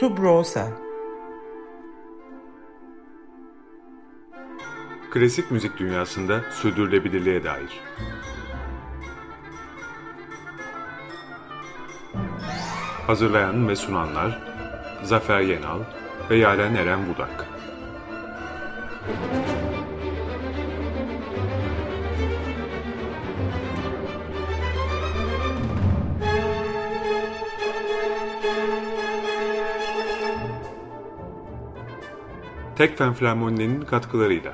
Subrosa Klasik müzik dünyasında sürdürülebilirliğe dair. Hazırlayan ve sunanlar Zafer Yenal ve Yaren Eren Budak. Tekfen Flamoninin katkılarıyla.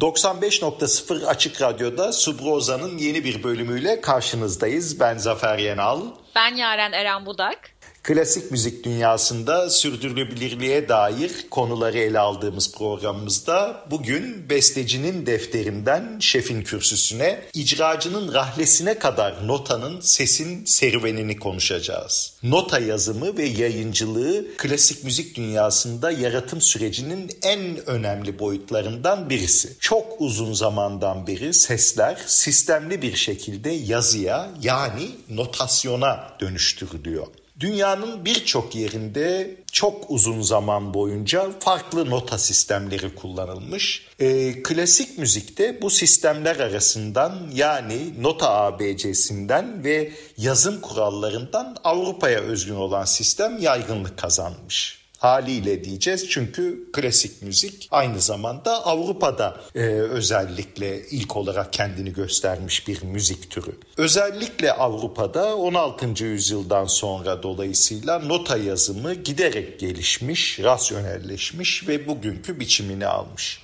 95.0 Açık Radyo'da Subroza'nın yeni bir bölümüyle karşınızdayız. Ben Zafer Yenal. Ben Yaren Eren Budak klasik müzik dünyasında sürdürülebilirliğe dair konuları ele aldığımız programımızda bugün bestecinin defterinden şefin kürsüsüne, icracının rahlesine kadar notanın sesin serüvenini konuşacağız. Nota yazımı ve yayıncılığı klasik müzik dünyasında yaratım sürecinin en önemli boyutlarından birisi. Çok uzun zamandan beri sesler sistemli bir şekilde yazıya yani notasyona dönüştürülüyor. Dünyanın birçok yerinde çok uzun zaman boyunca farklı nota sistemleri kullanılmış. E, klasik müzikte bu sistemler arasından yani nota ABC'sinden ve yazım kurallarından Avrupa'ya özgün olan sistem yaygınlık kazanmış haliyle diyeceğiz. Çünkü klasik müzik aynı zamanda Avrupa'da e, özellikle ilk olarak kendini göstermiş bir müzik türü. Özellikle Avrupa'da 16. yüzyıldan sonra dolayısıyla nota yazımı giderek gelişmiş, rasyonelleşmiş ve bugünkü biçimini almış.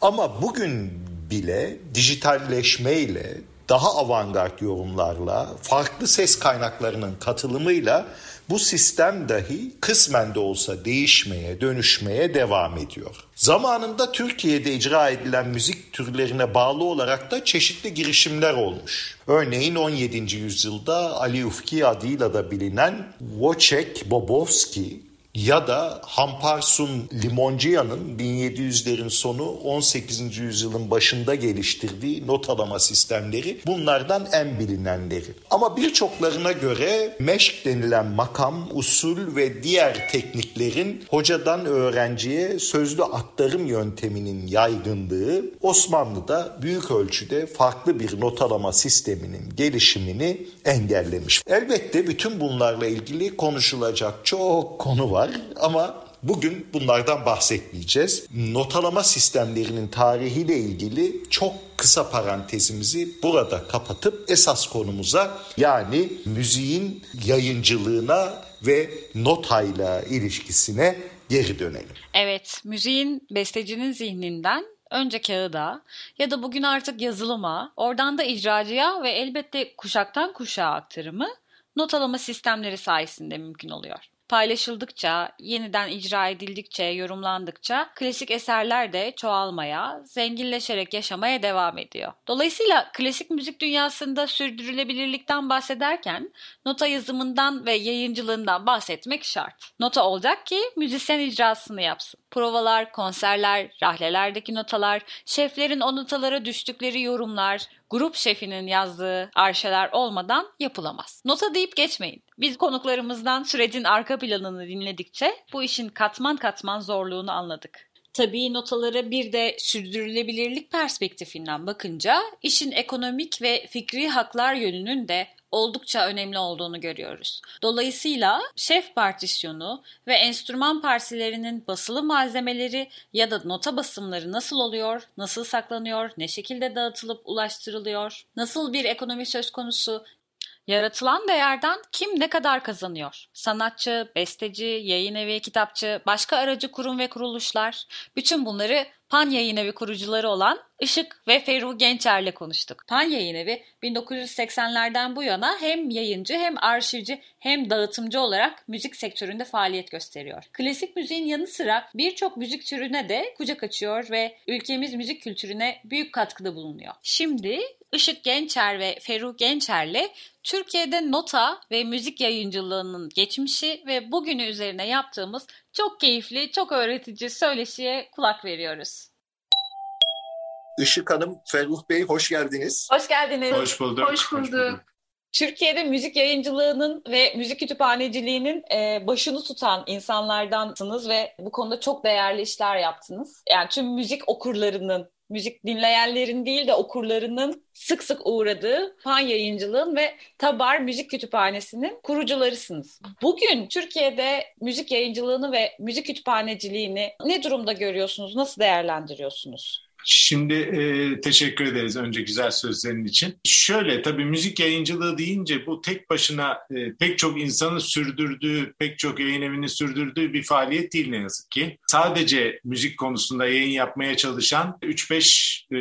Ama bugün bile dijitalleşmeyle, daha avantgard yorumlarla, farklı ses kaynaklarının katılımıyla bu sistem dahi kısmen de olsa değişmeye, dönüşmeye devam ediyor. Zamanında Türkiye'de icra edilen müzik türlerine bağlı olarak da çeşitli girişimler olmuş. Örneğin 17. yüzyılda Ali Ufki adıyla da bilinen Wojciech Bobowski ya da Hamparsun Limoncia'nın 1700'lerin sonu 18. yüzyılın başında geliştirdiği not alama sistemleri bunlardan en bilinenleri. Ama birçoklarına göre meşk denilen makam, usul ve diğer tekniklerin hocadan öğrenciye sözlü aktarım yönteminin yaygınlığı Osmanlı'da büyük ölçüde farklı bir not alama sisteminin gelişimini engellemiş. Elbette bütün bunlarla ilgili konuşulacak çok konu var ama bugün bunlardan bahsetmeyeceğiz. Notalama sistemlerinin tarihiyle ilgili çok kısa parantezimizi burada kapatıp esas konumuza yani müziğin yayıncılığına ve notayla ilişkisine geri dönelim. Evet, müziğin bestecinin zihninden önce kağıda ya da bugün artık yazılıma, oradan da icracıya ve elbette kuşaktan kuşağa aktarımı notalama sistemleri sayesinde mümkün oluyor paylaşıldıkça, yeniden icra edildikçe, yorumlandıkça klasik eserler de çoğalmaya, zenginleşerek yaşamaya devam ediyor. Dolayısıyla klasik müzik dünyasında sürdürülebilirlikten bahsederken nota yazımından ve yayıncılığından bahsetmek şart. Nota olacak ki müzisyen icrasını yapsın. Provalar, konserler, rahlelerdeki notalar, şeflerin o notalara düştükleri yorumlar, grup şefinin yazdığı arşeler olmadan yapılamaz. Nota deyip geçmeyin. Biz konuklarımızdan sürecin arka planını dinledikçe bu işin katman katman zorluğunu anladık. Tabii notalara bir de sürdürülebilirlik perspektifinden bakınca işin ekonomik ve fikri haklar yönünün de oldukça önemli olduğunu görüyoruz. Dolayısıyla şef partisyonu ve enstrüman parsilerinin basılı malzemeleri ya da nota basımları nasıl oluyor, nasıl saklanıyor, ne şekilde dağıtılıp ulaştırılıyor, nasıl bir ekonomi söz konusu Yaratılan değerden kim ne kadar kazanıyor? Sanatçı, besteci, yayın evi, kitapçı, başka aracı kurum ve kuruluşlar. Bütün bunları Pan Yayın Evi kurucuları olan Işık ve Ferruh Gençer'le konuştuk. Pan Yayın Evi 1980'lerden bu yana hem yayıncı hem arşivci hem dağıtımcı olarak müzik sektöründe faaliyet gösteriyor. Klasik müziğin yanı sıra birçok müzik türüne de kucak açıyor ve ülkemiz müzik kültürüne büyük katkıda bulunuyor. Şimdi Işık Gençer ve Ferruh Gençer'le Türkiye'de nota ve müzik yayıncılığının geçmişi ve bugünü üzerine yaptığımız çok keyifli, çok öğretici söyleşiye kulak veriyoruz. Işık Hanım, Ferruh Bey hoş geldiniz. Hoş geldiniz. Hoş bulduk. Hoş bulduk. Türkiye'de müzik yayıncılığının ve müzik kütüphaneciliğinin e, başını tutan insanlardansınız ve bu konuda çok değerli işler yaptınız. Yani tüm müzik okurlarının müzik dinleyenlerin değil de okurlarının sık sık uğradığı fan yayıncılığın ve Tabar Müzik Kütüphanesi'nin kurucularısınız. Bugün Türkiye'de müzik yayıncılığını ve müzik kütüphaneciliğini ne durumda görüyorsunuz, nasıl değerlendiriyorsunuz? Şimdi e, teşekkür ederiz önce güzel sözlerin için. Şöyle tabii müzik yayıncılığı deyince bu tek başına e, pek çok insanın sürdürdüğü, pek çok yayın evinin sürdürdüğü bir faaliyet değil ne yazık ki. Sadece müzik konusunda yayın yapmaya çalışan 3-5 e,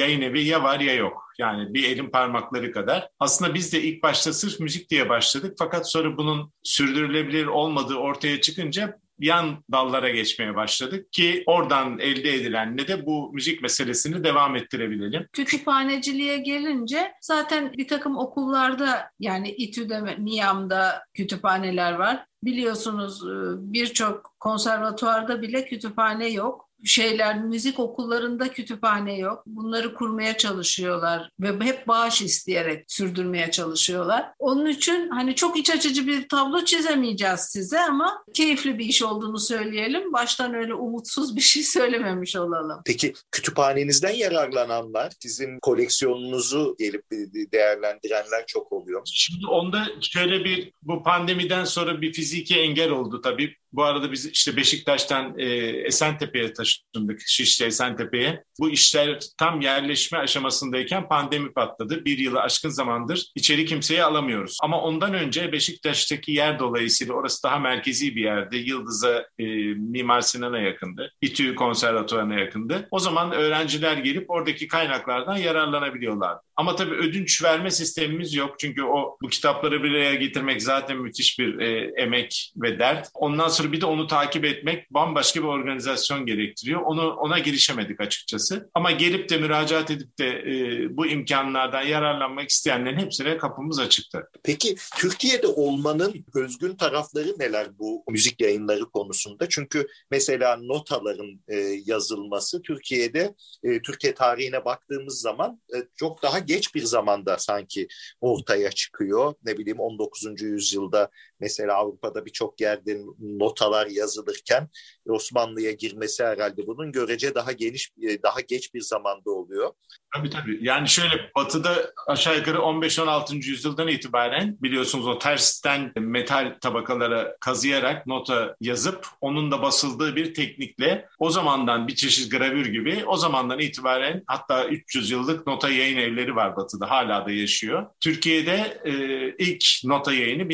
yayın evi ya var ya yok. Yani bir elin parmakları kadar. Aslında biz de ilk başta sırf müzik diye başladık. Fakat sonra bunun sürdürülebilir olmadığı ortaya çıkınca yan dallara geçmeye başladık ki oradan elde edilenle de bu müzik meselesini devam ettirebilelim. Kütüphaneciliğe gelince zaten bir takım okullarda yani İTÜ'de, NİAM'da kütüphaneler var. Biliyorsunuz e, birçok konservatuarda bile kütüphane yok şeyler müzik okullarında kütüphane yok. Bunları kurmaya çalışıyorlar ve hep bağış isteyerek sürdürmeye çalışıyorlar. Onun için hani çok iç açıcı bir tablo çizemeyeceğiz size ama keyifli bir iş olduğunu söyleyelim. Baştan öyle umutsuz bir şey söylememiş olalım. Peki kütüphanenizden yararlananlar, sizin koleksiyonunuzu gelip değerlendirenler çok oluyor. Şimdi onda şöyle bir bu pandemiden sonra bir fiziki engel oldu tabii. Bu arada biz işte Beşiktaş'tan e, Esentepe'ye taşındık, Şişli Esentepe'ye. Bu işler tam yerleşme aşamasındayken pandemi patladı. Bir yılı aşkın zamandır içeri kimseyi alamıyoruz. Ama ondan önce Beşiktaş'taki yer dolayısıyla orası daha merkezi bir yerdi. Yıldız'a, e, Mimar Sinan'a yakındı. İTÜ Konservatuvarı'na yakındı. O zaman öğrenciler gelip oradaki kaynaklardan yararlanabiliyorlardı. Ama tabii ödünç verme sistemimiz yok. Çünkü o bu kitapları bir araya getirmek zaten müthiş bir e, emek ve dert. Ondan sonra bir de onu takip etmek bambaşka bir organizasyon gerektiriyor. Onu ona girişemedik açıkçası. Ama gelip de müracaat edip de e, bu imkanlardan yararlanmak isteyenlerin hepsine kapımız açıktı. Peki Türkiye'de olmanın özgün tarafları neler bu müzik yayınları konusunda? Çünkü mesela notaların e, yazılması Türkiye'de e, Türkiye tarihine baktığımız zaman e, çok daha geç bir zamanda sanki ortaya çıkıyor. Ne bileyim 19. yüzyılda mesela Avrupa'da birçok yerde notalar yazılırken Osmanlı'ya girmesi herhalde bunun görece daha geniş e, daha geç bir zamanda oluyor. Tabii tabii. Yani şöyle batıda aşağı yukarı 15-16. yüzyıldan itibaren biliyorsunuz o tersten metal tabakalara kazıyarak nota yazıp onun da basıldığı bir teknikle o zamandan bir çeşit gravür gibi o zamandan itibaren hatta 300 yıllık nota yayın evleri var batıda hala da yaşıyor. Türkiye'de e, ilk nota yayını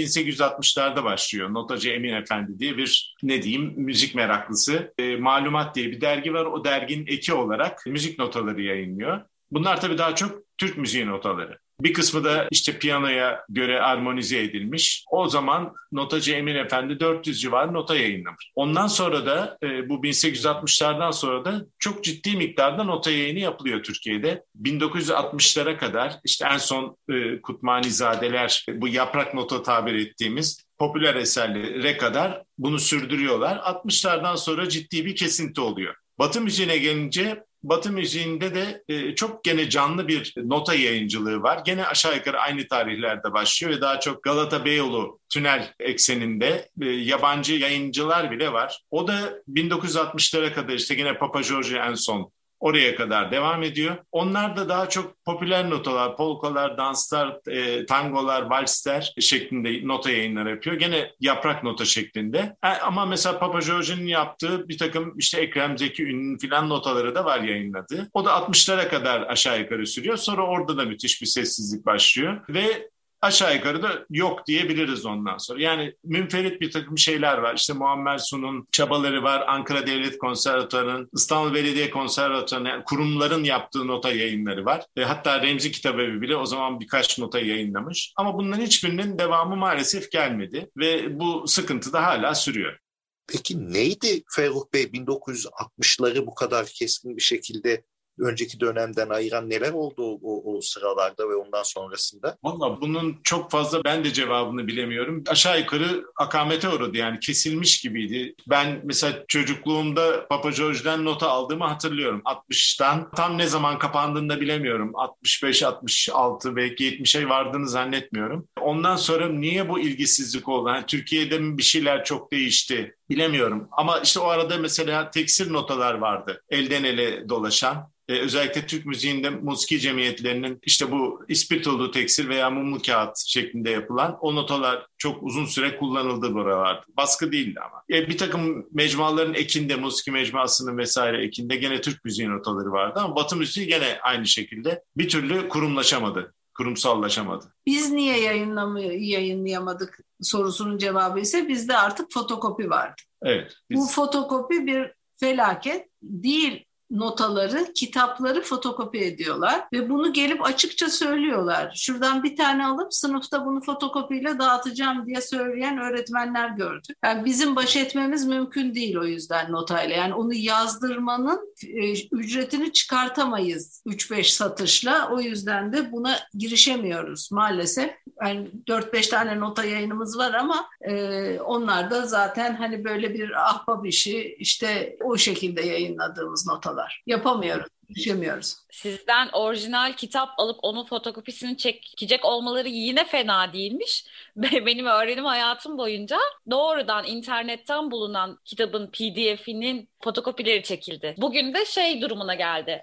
1860'larda başlıyor. Notacı Emin Efendi diye bir ne diyeyim müzik meraklısı. E, Malumat diye bir dergi var. O derginin eki olarak müzik notaları yayınlıyor. Bunlar tabii daha çok Türk müziği notaları. Bir kısmı da işte piyanoya göre armonize edilmiş. O zaman notacı Emin Efendi 400 civarı nota yayınlamış. Ondan sonra da e, bu 1860'lardan sonra da çok ciddi miktarda nota yayını yapılıyor Türkiye'de. 1960'lara kadar işte en son e, Kutmanizadeler bu yaprak nota tabir ettiğimiz popüler eserlere kadar bunu sürdürüyorlar. 60'lardan sonra ciddi bir kesinti oluyor. Batı müziğine gelince Batı müziğinde de e, çok gene canlı bir nota yayıncılığı var. Gene aşağı yukarı aynı tarihlerde başlıyor ve daha çok Galata Beyoğlu tünel ekseninde e, yabancı yayıncılar bile var. O da 1960'lara kadar işte gene Papa George en son Oraya kadar devam ediyor. Onlar da daha çok popüler notalar, polkalar, danslar, e, tangolar, valsler şeklinde nota yayınları yapıyor. Gene yaprak nota şeklinde. E, ama mesela Papa George'un yaptığı bir takım işte Ekrem Zeki Ünlü'nün filan notaları da var yayınladığı. O da 60'lara kadar aşağı yukarı sürüyor. Sonra orada da müthiş bir sessizlik başlıyor. Ve aşağı yukarı da yok diyebiliriz ondan sonra. Yani münferit bir takım şeyler var. İşte Muammer Sun'un çabaları var. Ankara Devlet Konservatuarı'nın, İstanbul Belediye Konservatuarı'nın yani kurumların yaptığı nota yayınları var. E, hatta Remzi Kitabevi bile o zaman birkaç nota yayınlamış. Ama bunların hiçbirinin devamı maalesef gelmedi ve bu sıkıntı da hala sürüyor. Peki neydi Ferruh Bey 1960'ları bu kadar keskin bir şekilde önceki dönemden ayıran neler oldu o, o, sıralarda ve ondan sonrasında? Valla bunun çok fazla ben de cevabını bilemiyorum. Aşağı yukarı akamete uğradı yani kesilmiş gibiydi. Ben mesela çocukluğumda Papa George'den nota aldığımı hatırlıyorum. 60'tan tam ne zaman kapandığını da bilemiyorum. 65, 66 belki 70'e vardığını zannetmiyorum. Ondan sonra niye bu ilgisizlik oldu? Yani Türkiye'de mi bir şeyler çok değişti? Bilemiyorum. Ama işte o arada mesela tekstil notalar vardı. Elden ele dolaşan. Ee, özellikle Türk müziğinde musiki cemiyetlerinin işte bu ispirtolu tekstil veya mumlu kağıt şeklinde yapılan o notalar çok uzun süre kullanıldı buralarda. Baskı değildi ama. E, bir takım mecmuaların ekinde, musiki mecmuasının vesaire ekinde gene Türk müziği notaları vardı ama Batı müziği gene aynı şekilde bir türlü kurumlaşamadı kurumsallaşamadı. Biz niye yayınlayamadık sorusunun cevabı ise bizde artık fotokopi vardı. Evet. Biz... Bu fotokopi bir felaket değil notaları, kitapları fotokopi ediyorlar ve bunu gelip açıkça söylüyorlar. Şuradan bir tane alıp sınıfta bunu fotokopiyle dağıtacağım diye söyleyen öğretmenler gördük. Yani bizim baş etmemiz mümkün değil o yüzden notayla. Yani onu yazdırmanın e, ücretini çıkartamayız 3-5 satışla. O yüzden de buna girişemiyoruz maalesef. Yani 4-5 tane nota yayınımız var ama e, onlar da zaten hani böyle bir ahbap işi işte o şekilde yayınladığımız notalar yapıyorlar. Yapamıyoruz, düşemiyoruz. Sizden orijinal kitap alıp onun fotokopisini çekecek olmaları yine fena değilmiş. Benim öğrenim hayatım boyunca doğrudan internetten bulunan kitabın pdf'inin fotokopileri çekildi. Bugün de şey durumuna geldi.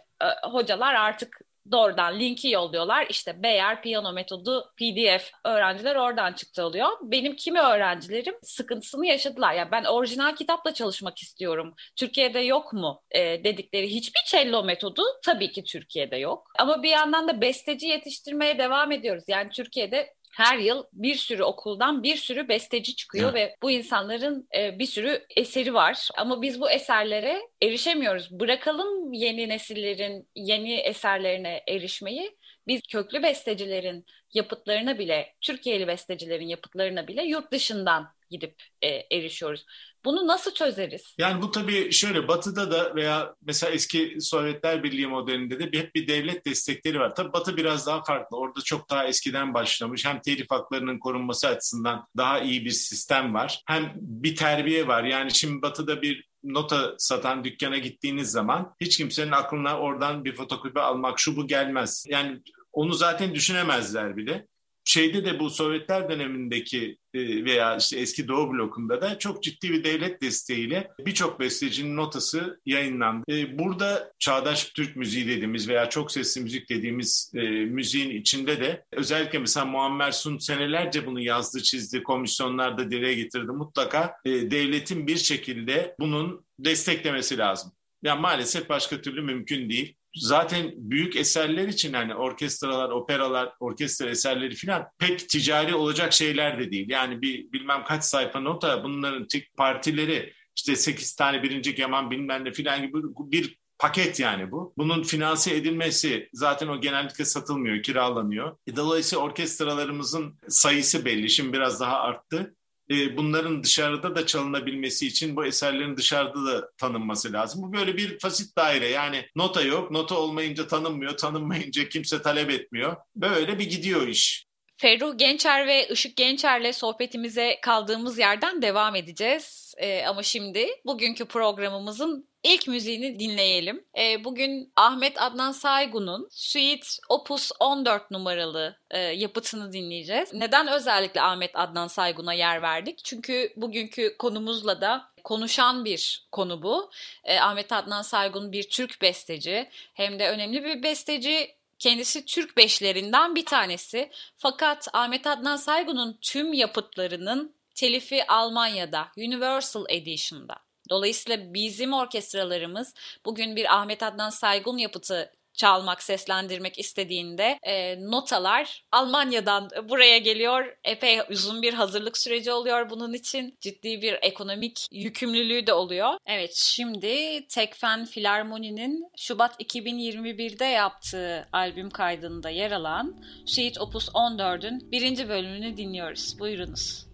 Hocalar artık doğrudan linki yolluyorlar. İşte Beyer piyano metodu PDF öğrenciler oradan çıktı alıyor. Benim kimi öğrencilerim sıkıntısını yaşadılar. Ya yani ben orijinal kitapla çalışmak istiyorum. Türkiye'de yok mu e, dedikleri hiçbir cello metodu tabii ki Türkiye'de yok. Ama bir yandan da besteci yetiştirmeye devam ediyoruz. Yani Türkiye'de her yıl bir sürü okuldan bir sürü besteci çıkıyor evet. ve bu insanların e, bir sürü eseri var. Ama biz bu eserlere erişemiyoruz. Bırakalım yeni nesillerin yeni eserlerine erişmeyi. Biz köklü bestecilerin yapıtlarına bile, Türkiye'li bestecilerin yapıtlarına bile yurt dışından gidip e, erişiyoruz. Bunu nasıl çözeriz? Yani bu tabii şöyle batıda da veya mesela eski Sovyetler Birliği modelinde de hep bir devlet destekleri var. Tabii batı biraz daha farklı. Orada çok daha eskiden başlamış. Hem telif haklarının korunması açısından daha iyi bir sistem var. Hem bir terbiye var. Yani şimdi batıda bir nota satan dükkana gittiğiniz zaman hiç kimsenin aklına oradan bir fotokopi almak şu bu gelmez. Yani onu zaten düşünemezler bile şeyde de bu Sovyetler dönemindeki e, veya işte eski Doğu blokunda da çok ciddi bir devlet desteğiyle birçok bestecinin notası yayınlandı. E, burada çağdaş Türk müziği dediğimiz veya çok sesli müzik dediğimiz e, müziğin içinde de özellikle mesela Muammer Sun senelerce bunu yazdı, çizdi, komisyonlarda dile getirdi. Mutlaka devletin bir şekilde bunun desteklemesi lazım. Yani maalesef başka türlü mümkün değil zaten büyük eserler için hani orkestralar, operalar, orkestra eserleri falan pek ticari olacak şeyler de değil. Yani bir bilmem kaç sayfa nota bunların partileri işte 8 tane birinci keman bilmem ne filan gibi bir paket yani bu. Bunun finanse edilmesi zaten o genellikle satılmıyor, kiralanıyor. E, dolayısıyla orkestralarımızın sayısı belli. Şimdi biraz daha arttı. E, bunların dışarıda da çalınabilmesi için bu eserlerin dışarıda da tanınması lazım. Bu böyle bir fasit daire yani nota yok, nota olmayınca tanınmıyor, tanınmayınca kimse talep etmiyor. Böyle bir gidiyor iş. Ferruh Gençer ve Işık Gençer'le sohbetimize kaldığımız yerden devam edeceğiz. Ee, ama şimdi bugünkü programımızın ilk müziğini dinleyelim. E, bugün Ahmet Adnan Saygun'un Suite Opus 14 numaralı e, yapıtını dinleyeceğiz. Neden özellikle Ahmet Adnan Saygun'a yer verdik? Çünkü bugünkü konumuzla da konuşan bir konu bu. E, Ahmet Adnan Saygun bir Türk besteci hem de önemli bir besteci Kendisi Türk beşlerinden bir tanesi. Fakat Ahmet Adnan Saygun'un tüm yapıtlarının telifi Almanya'da, Universal Edition'da. Dolayısıyla bizim orkestralarımız bugün bir Ahmet Adnan Saygun yapıtı çalmak, seslendirmek istediğinde e, notalar Almanya'dan buraya geliyor. Epey uzun bir hazırlık süreci oluyor bunun için. Ciddi bir ekonomik yükümlülüğü de oluyor. Evet şimdi Tekfen Filarmoni'nin Şubat 2021'de yaptığı albüm kaydında yer alan Suite Opus 14'ün birinci bölümünü dinliyoruz. Buyurunuz.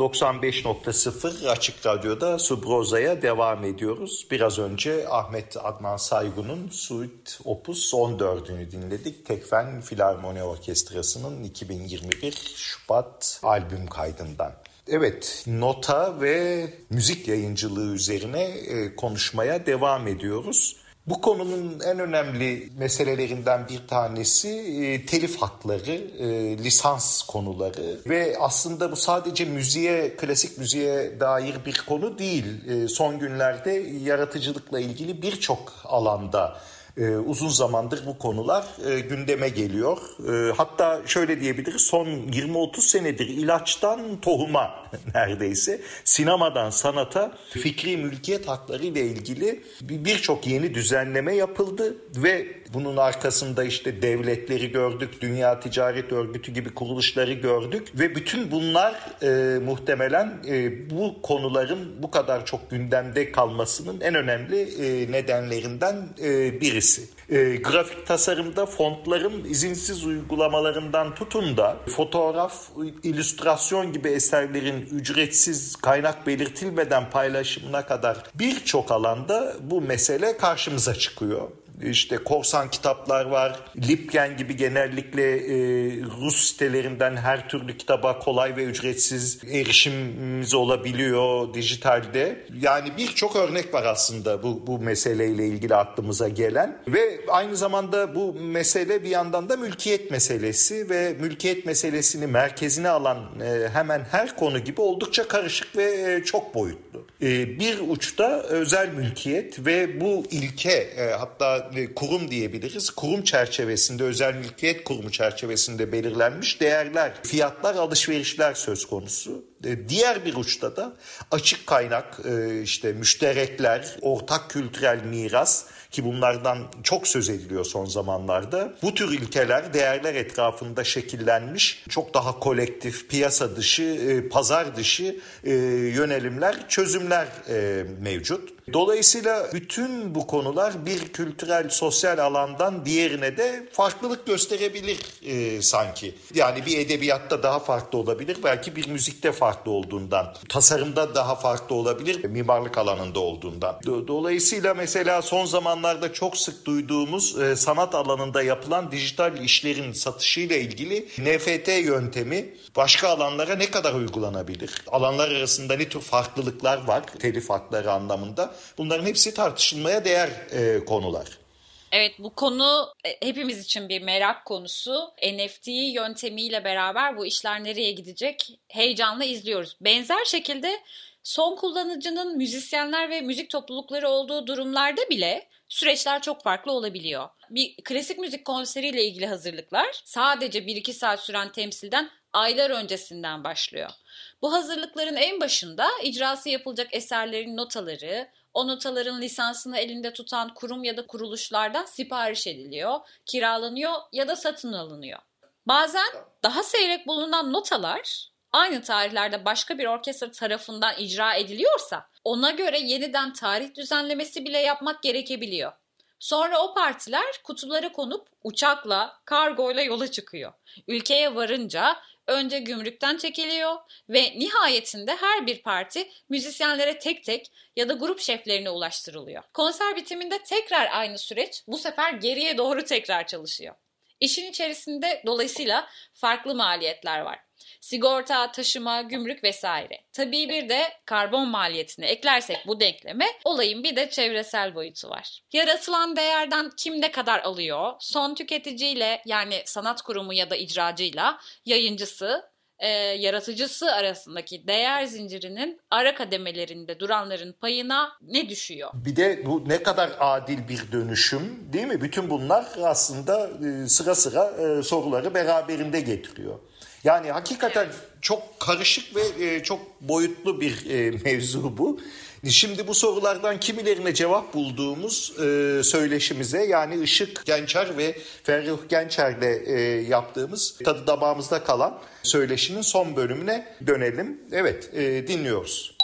95.0 Açık Radyo'da Subroza'ya devam ediyoruz. Biraz önce Ahmet Adnan Saygun'un Suite Opus 14'ünü dinledik. Tekfen Filarmoni Orkestrası'nın 2021 Şubat albüm kaydından. Evet, nota ve müzik yayıncılığı üzerine e, konuşmaya devam ediyoruz. Bu konunun en önemli meselelerinden bir tanesi e, telif hakları, e, lisans konuları ve aslında bu sadece müziğe, klasik müziğe dair bir konu değil. E, son günlerde yaratıcılıkla ilgili birçok alanda e, uzun zamandır bu konular e, gündeme geliyor. E, hatta şöyle diyebiliriz son 20-30 senedir ilaçtan tohuma neredeyse sinemadan sanata fikri mülkiyet hakları ile ilgili birçok yeni düzenleme yapıldı ve bunun arkasında işte devletleri gördük, Dünya Ticaret Örgütü gibi kuruluşları gördük ve bütün bunlar e, muhtemelen e, bu konuların bu kadar çok gündemde kalmasının en önemli e, nedenlerinden e, birisi. E, grafik tasarımda fontların izinsiz uygulamalarından tutun da fotoğraf, illüstrasyon gibi eserlerin ücretsiz kaynak belirtilmeden paylaşımına kadar birçok alanda bu mesele karşımıza çıkıyor işte korsan kitaplar var. Lipgen gibi genellikle e, Rus sitelerinden her türlü kitaba kolay ve ücretsiz erişimimiz olabiliyor dijitalde. Yani birçok örnek var aslında bu, bu meseleyle ilgili aklımıza gelen. Ve aynı zamanda bu mesele bir yandan da mülkiyet meselesi ve mülkiyet meselesini merkezine alan e, hemen her konu gibi oldukça karışık ve e, çok boyutlu. E, bir uçta özel mülkiyet ve bu ilke e, hatta kurum diyebiliriz. Kurum çerçevesinde, özel mülkiyet kurumu çerçevesinde belirlenmiş değerler, fiyatlar, alışverişler söz konusu. E, diğer bir uçta da açık kaynak, e, işte müşterekler, ortak kültürel miras ki bunlardan çok söz ediliyor son zamanlarda. Bu tür ilkeler, değerler etrafında şekillenmiş çok daha kolektif, piyasa dışı, e, pazar dışı yönelimler, çözümler mevcut. Dolayısıyla bütün bu konular bir kültürel, sosyal alandan diğerine de farklılık gösterebilir e, sanki. Yani bir edebiyatta daha farklı olabilir, belki bir müzikte farklı olduğundan, tasarımda daha farklı olabilir, mimarlık alanında olduğundan. Dolayısıyla mesela son zamanlarda çok sık duyduğumuz e, sanat alanında yapılan dijital işlerin satışıyla ilgili NFT yöntemi başka alanlara ne kadar uygulanabilir? Alanlar arasında ne tür farklılıklar var telif hakları anlamında? Bunların hepsi tartışılmaya değer e, konular. Evet bu konu e, hepimiz için bir merak konusu. NFT yöntemiyle beraber bu işler nereye gidecek heyecanla izliyoruz. Benzer şekilde son kullanıcının müzisyenler ve müzik toplulukları olduğu durumlarda bile süreçler çok farklı olabiliyor. Bir klasik müzik konseriyle ilgili hazırlıklar sadece 1-2 saat süren temsilden aylar öncesinden başlıyor. Bu hazırlıkların en başında icrası yapılacak eserlerin notaları, o notaların lisansını elinde tutan kurum ya da kuruluşlardan sipariş ediliyor, kiralanıyor ya da satın alınıyor. Bazen daha seyrek bulunan notalar aynı tarihlerde başka bir orkestra tarafından icra ediliyorsa ona göre yeniden tarih düzenlemesi bile yapmak gerekebiliyor. Sonra o partiler kutulara konup uçakla, kargoyla yola çıkıyor. Ülkeye varınca önce gümrükten çekiliyor ve nihayetinde her bir parti müzisyenlere tek tek ya da grup şeflerine ulaştırılıyor. Konser bitiminde tekrar aynı süreç bu sefer geriye doğru tekrar çalışıyor. İşin içerisinde dolayısıyla farklı maliyetler var. Sigorta, taşıma, gümrük vesaire. Tabii bir de karbon maliyetini eklersek bu denkleme olayın bir de çevresel boyutu var. Yaratılan değerden kim ne kadar alıyor? Son tüketiciyle yani sanat kurumu ya da icracıyla yayıncısı e, yaratıcısı arasındaki değer zincirinin ara kademelerinde duranların payına ne düşüyor? Bir de bu ne kadar adil bir dönüşüm değil mi? Bütün bunlar aslında e, sıra sıra e, soruları beraberinde getiriyor. Yani hakikaten evet. çok karışık ve e, çok boyutlu bir e, mevzu bu. Şimdi bu sorulardan kimilerine cevap bulduğumuz e, söyleşimize yani Işık Gençer ve Ferruh Gençer'le e, yaptığımız tadı damağımızda kalan söyleşinin son bölümüne dönelim. Evet e, dinliyoruz.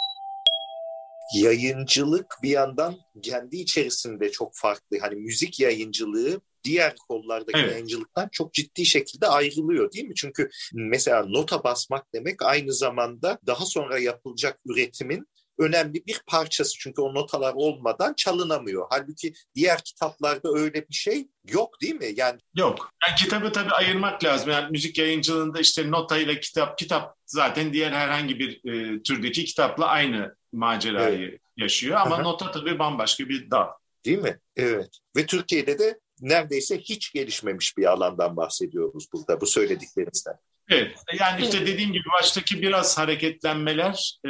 Yayıncılık bir yandan kendi içerisinde çok farklı. Hani müzik yayıncılığı diğer kollardaki Evet. yayıncılıktan çok ciddi şekilde ayrılıyor değil mi? Çünkü mesela nota basmak demek aynı zamanda daha sonra yapılacak üretimin önemli bir parçası. Çünkü o notalar olmadan çalınamıyor. Halbuki diğer kitaplarda öyle bir şey yok değil mi? Yani Yok. Yani kitabı tabii ayırmak lazım. Yani müzik yayıncılığında işte notayla kitap, kitap zaten diğer herhangi bir e, türdeki kitapla aynı macerayı yaşıyor. Ama Aha. nota tabii bambaşka bir dal. değil mi? Evet. Ve Türkiye'de de neredeyse hiç gelişmemiş bir alandan bahsediyoruz burada bu söylediklerinizden. Evet. Yani işte dediğim gibi baştaki biraz hareketlenmeler e,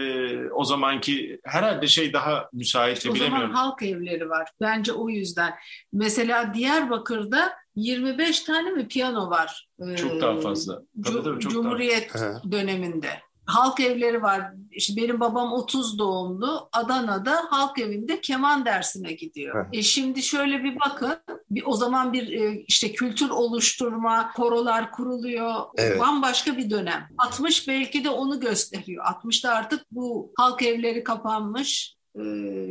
o zamanki herhalde şey daha müsait O zaman bilemiyorum. halk evleri var. Bence o yüzden. Mesela Diyarbakır'da 25 tane mi piyano var? Ee, Çok daha fazla. Tabii, tabii, çok Cumhuriyet Hı. döneminde. Halk evleri var. İşte benim babam 30 doğumlu. Adana'da halk evinde keman dersine gidiyor. Hı. E şimdi şöyle bir bakın. Bir, o zaman bir e, işte kültür oluşturma, korolar kuruluyor. Evet. Bambaşka bir dönem. 60 belki de onu gösteriyor. 60'da artık bu halk evleri kapanmış.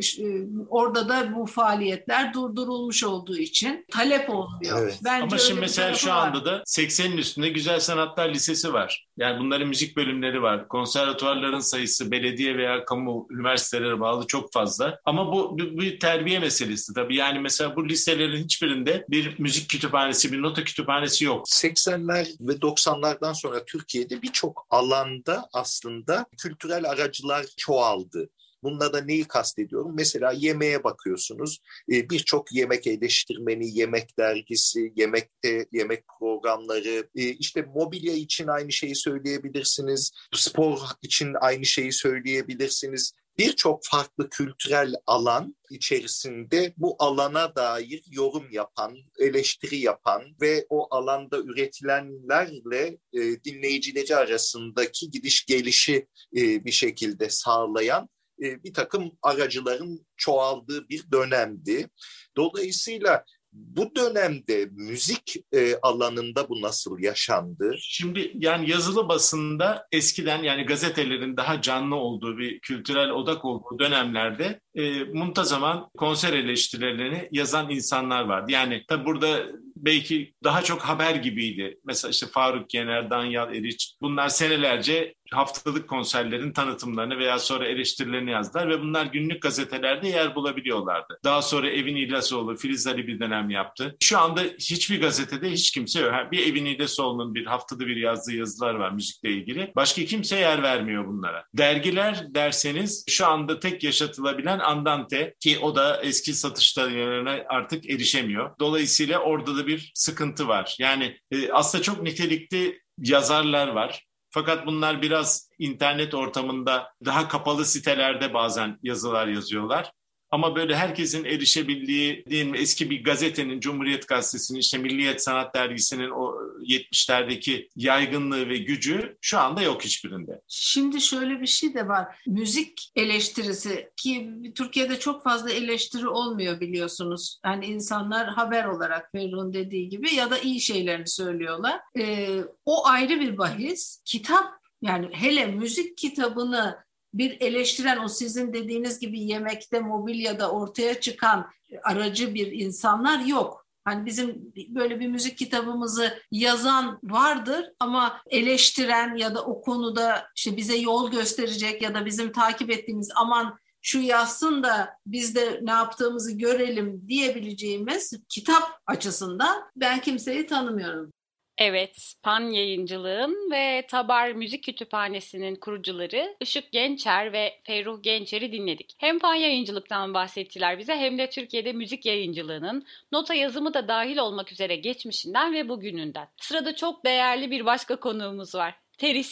Ş- e, orada da bu faaliyetler durdurulmuş olduğu için talep olmuyor. Evet. Bence Ama şimdi mesela şu var. anda da 80'in üstünde Güzel Sanatlar Lisesi var. Yani bunların müzik bölümleri var. Konservatuvarların sayısı belediye veya kamu üniversitelere bağlı çok fazla. Ama bu bir, bir terbiye meselesi tabii. Yani mesela bu liselerin hiçbirinde bir müzik kütüphanesi, bir nota kütüphanesi yok. 80'ler ve 90'lardan sonra Türkiye'de birçok alanda aslında kültürel aracılar çoğaldı. Bununla da neyi kastediyorum? Mesela yemeğe bakıyorsunuz. Ee, Birçok yemek eleştirmeni, yemek dergisi, yemekte yemek programları, e, işte mobilya için aynı şeyi söyleyebilirsiniz. Spor için aynı şeyi söyleyebilirsiniz. Birçok farklı kültürel alan içerisinde bu alana dair yorum yapan, eleştiri yapan ve o alanda üretilenlerle e, dinleyicileri arasındaki gidiş gelişi e, bir şekilde sağlayan e, bir takım aracıların çoğaldığı bir dönemdi. Dolayısıyla bu dönemde müzik e, alanında bu nasıl yaşandı? Şimdi yani yazılı basında eskiden yani gazetelerin daha canlı olduğu bir kültürel odak olduğu dönemlerde e, muntazaman konser eleştirilerini yazan insanlar vardı. Yani tabi burada belki daha çok haber gibiydi. Mesela işte Faruk Yener, Danyal Eriç bunlar senelerce haftalık konserlerin tanıtımlarını veya sonra eleştirilerini yazdılar ve bunlar günlük gazetelerde yer bulabiliyorlardı. Daha sonra Evin İlasoğlu, Filiz Ali bir dönem yaptı. Şu anda hiçbir gazetede hiç kimse yok. Bir Evin İlasoğlu'nun bir haftada bir yazdığı yazılar var müzikle ilgili. Başka kimse yer vermiyor bunlara. Dergiler derseniz şu anda tek yaşatılabilen Andante ki o da eski satışlarına artık erişemiyor. Dolayısıyla orada da bir sıkıntı var. Yani e, aslında çok nitelikli yazarlar var. Fakat bunlar biraz internet ortamında daha kapalı sitelerde bazen yazılar yazıyorlar. Ama böyle herkesin erişebildiği diyelim eski bir gazetenin, Cumhuriyet Gazetesi'nin, işte Milliyet Sanat Dergisi'nin o 70'lerdeki yaygınlığı ve gücü şu anda yok hiçbirinde. Şimdi şöyle bir şey de var. Müzik eleştirisi ki Türkiye'de çok fazla eleştiri olmuyor biliyorsunuz. Yani insanlar haber olarak Ferruh'un dediği gibi ya da iyi şeylerini söylüyorlar. Ee, o ayrı bir bahis. Kitap yani hele müzik kitabını bir eleştiren o sizin dediğiniz gibi yemekte, mobilyada ortaya çıkan aracı bir insanlar yok. Hani bizim böyle bir müzik kitabımızı yazan vardır ama eleştiren ya da o konuda işte bize yol gösterecek ya da bizim takip ettiğimiz aman şu yazsın da biz de ne yaptığımızı görelim diyebileceğimiz kitap açısından ben kimseyi tanımıyorum. Evet, Pan Yayıncılığın ve Tabar Müzik Kütüphanesi'nin kurucuları Işık Gençer ve Ferruh Gençer'i dinledik. Hem Pan Yayıncılık'tan bahsettiler bize hem de Türkiye'de müzik yayıncılığının nota yazımı da dahil olmak üzere geçmişinden ve bugününden. Sırada çok değerli bir başka konuğumuz var. Teri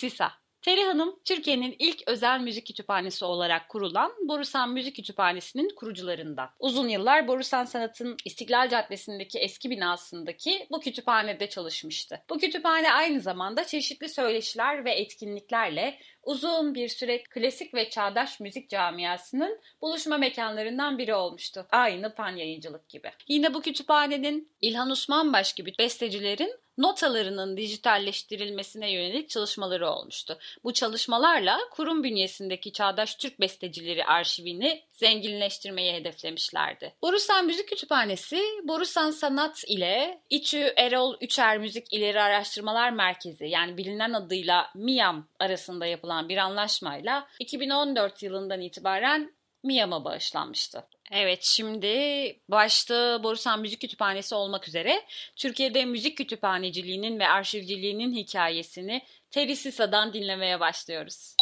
Teri Hanım, Türkiye'nin ilk özel müzik kütüphanesi olarak kurulan Borusan Müzik Kütüphanesi'nin kurucularından. Uzun yıllar Borusan Sanat'ın İstiklal Caddesi'ndeki eski binasındaki bu kütüphanede çalışmıştı. Bu kütüphane aynı zamanda çeşitli söyleşiler ve etkinliklerle uzun bir süre klasik ve çağdaş müzik camiasının buluşma mekanlarından biri olmuştu. Aynı pan yayıncılık gibi. Yine bu kütüphanenin İlhan Usmanbaş gibi bestecilerin notalarının dijitalleştirilmesine yönelik çalışmaları olmuştu. Bu çalışmalarla kurum bünyesindeki çağdaş Türk bestecileri arşivini zenginleştirmeyi hedeflemişlerdi. Borusan Müzik Kütüphanesi, Borusan Sanat ile İTÜ Erol Üçer Müzik İleri Araştırmalar Merkezi yani bilinen adıyla MİAM arasında yapılan bir anlaşmayla 2014 yılından itibaren MİAM'a bağışlanmıştı. Evet şimdi başta Borusan Müzik Kütüphanesi olmak üzere Türkiye'de müzik kütüphaneciliğinin ve arşivciliğinin hikayesini Terry Sisa'dan dinlemeye başlıyoruz.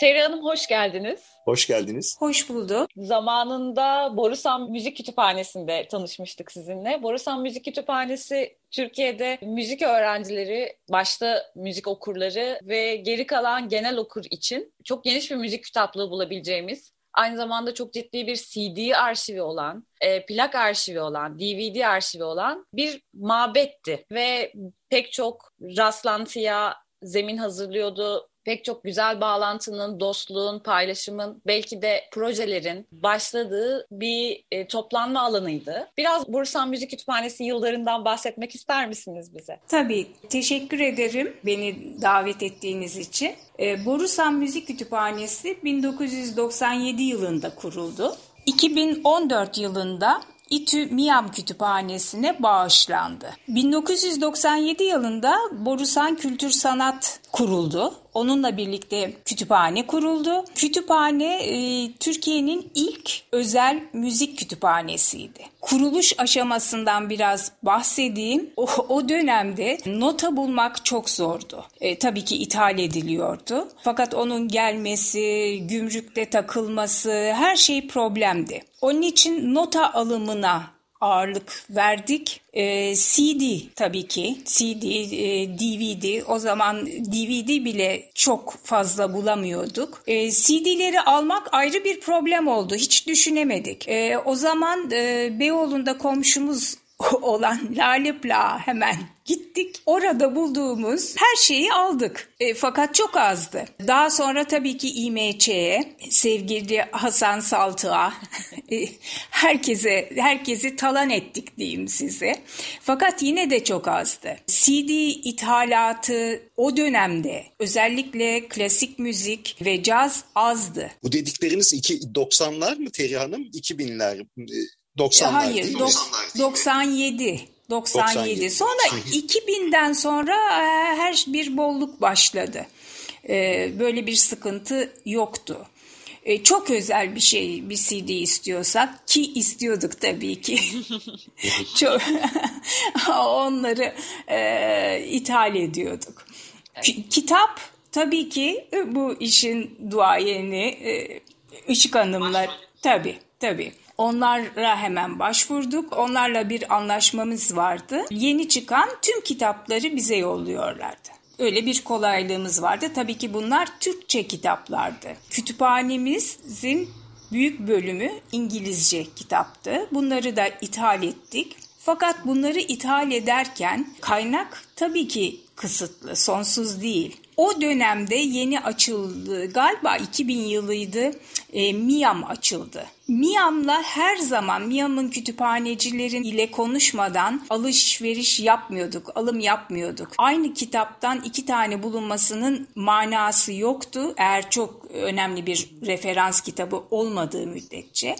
Terry Hanım hoş geldiniz. Hoş geldiniz. Hoş bulduk. Zamanında Borusan Müzik Kütüphanesi'nde tanışmıştık sizinle. Borusan Müzik Kütüphanesi Türkiye'de müzik öğrencileri, başta müzik okurları ve geri kalan genel okur için çok geniş bir müzik kitaplığı bulabileceğimiz aynı zamanda çok ciddi bir CD arşivi olan, e, plak arşivi olan, DVD arşivi olan bir mabetti ve pek çok rastlantıya zemin hazırlıyordu. Pek çok güzel bağlantının, dostluğun, paylaşımın, belki de projelerin başladığı bir e, toplanma alanıydı. Biraz Bursan Müzik Kütüphanesi yıllarından bahsetmek ister misiniz bize? Tabii. Teşekkür ederim beni davet ettiğiniz için. E, Borusan Müzik Kütüphanesi 1997 yılında kuruldu. 2014 yılında İTÜ Miyam Kütüphanesi'ne bağışlandı. 1997 yılında Borusan Kültür Sanat kuruldu. Onunla birlikte kütüphane kuruldu. Kütüphane e, Türkiye'nin ilk özel müzik kütüphanesiydi. Kuruluş aşamasından biraz bahsedeyim. O, o dönemde nota bulmak çok zordu. E, tabii ki ithal ediliyordu. Fakat onun gelmesi, gümrükte takılması her şey problemdi. Onun için nota alımına ağırlık verdik. E, ee, CD tabii ki. CD, e, DVD. O zaman DVD bile çok fazla bulamıyorduk. E, CD'leri almak ayrı bir problem oldu. Hiç düşünemedik. E, o zaman e, Beyoğlu'nda komşumuz olan Lale Pla hemen gittik. Orada bulduğumuz her şeyi aldık. E, fakat çok azdı. Daha sonra tabii ki İMÇ'ye, sevgili Hasan Saltığa, e, herkese herkesi talan ettik diyeyim size. Fakat yine de çok azdı. CD ithalatı o dönemde özellikle klasik müzik ve caz azdı. Bu dedikleriniz 90'lar mı Teri Hanım? 2000'ler 90'lar Hayır, değil mi? 97. 97. Sonra 2000'den sonra e, her bir bolluk başladı. E, böyle bir sıkıntı yoktu. E, çok özel bir şey bir CD istiyorsak ki istiyorduk tabii ki. çok onları e, ithal ediyorduk. Kitap tabii ki bu işin duayeni e, Işık Hanımlar tabii tabii. Onlara hemen başvurduk. Onlarla bir anlaşmamız vardı. Yeni çıkan tüm kitapları bize yolluyorlardı. Öyle bir kolaylığımız vardı. Tabii ki bunlar Türkçe kitaplardı. Kütüphanemizin büyük bölümü İngilizce kitaptı. Bunları da ithal ettik. Fakat bunları ithal ederken kaynak tabii ki kısıtlı, sonsuz değil. O dönemde yeni açıldı, galiba 2000 yılıydı, e, MIAM açıldı. Miam'la her zaman Miam'ın kütüphanecilerin ile konuşmadan alışveriş yapmıyorduk, alım yapmıyorduk. Aynı kitaptan iki tane bulunmasının manası yoktu eğer çok önemli bir referans kitabı olmadığı müddetçe.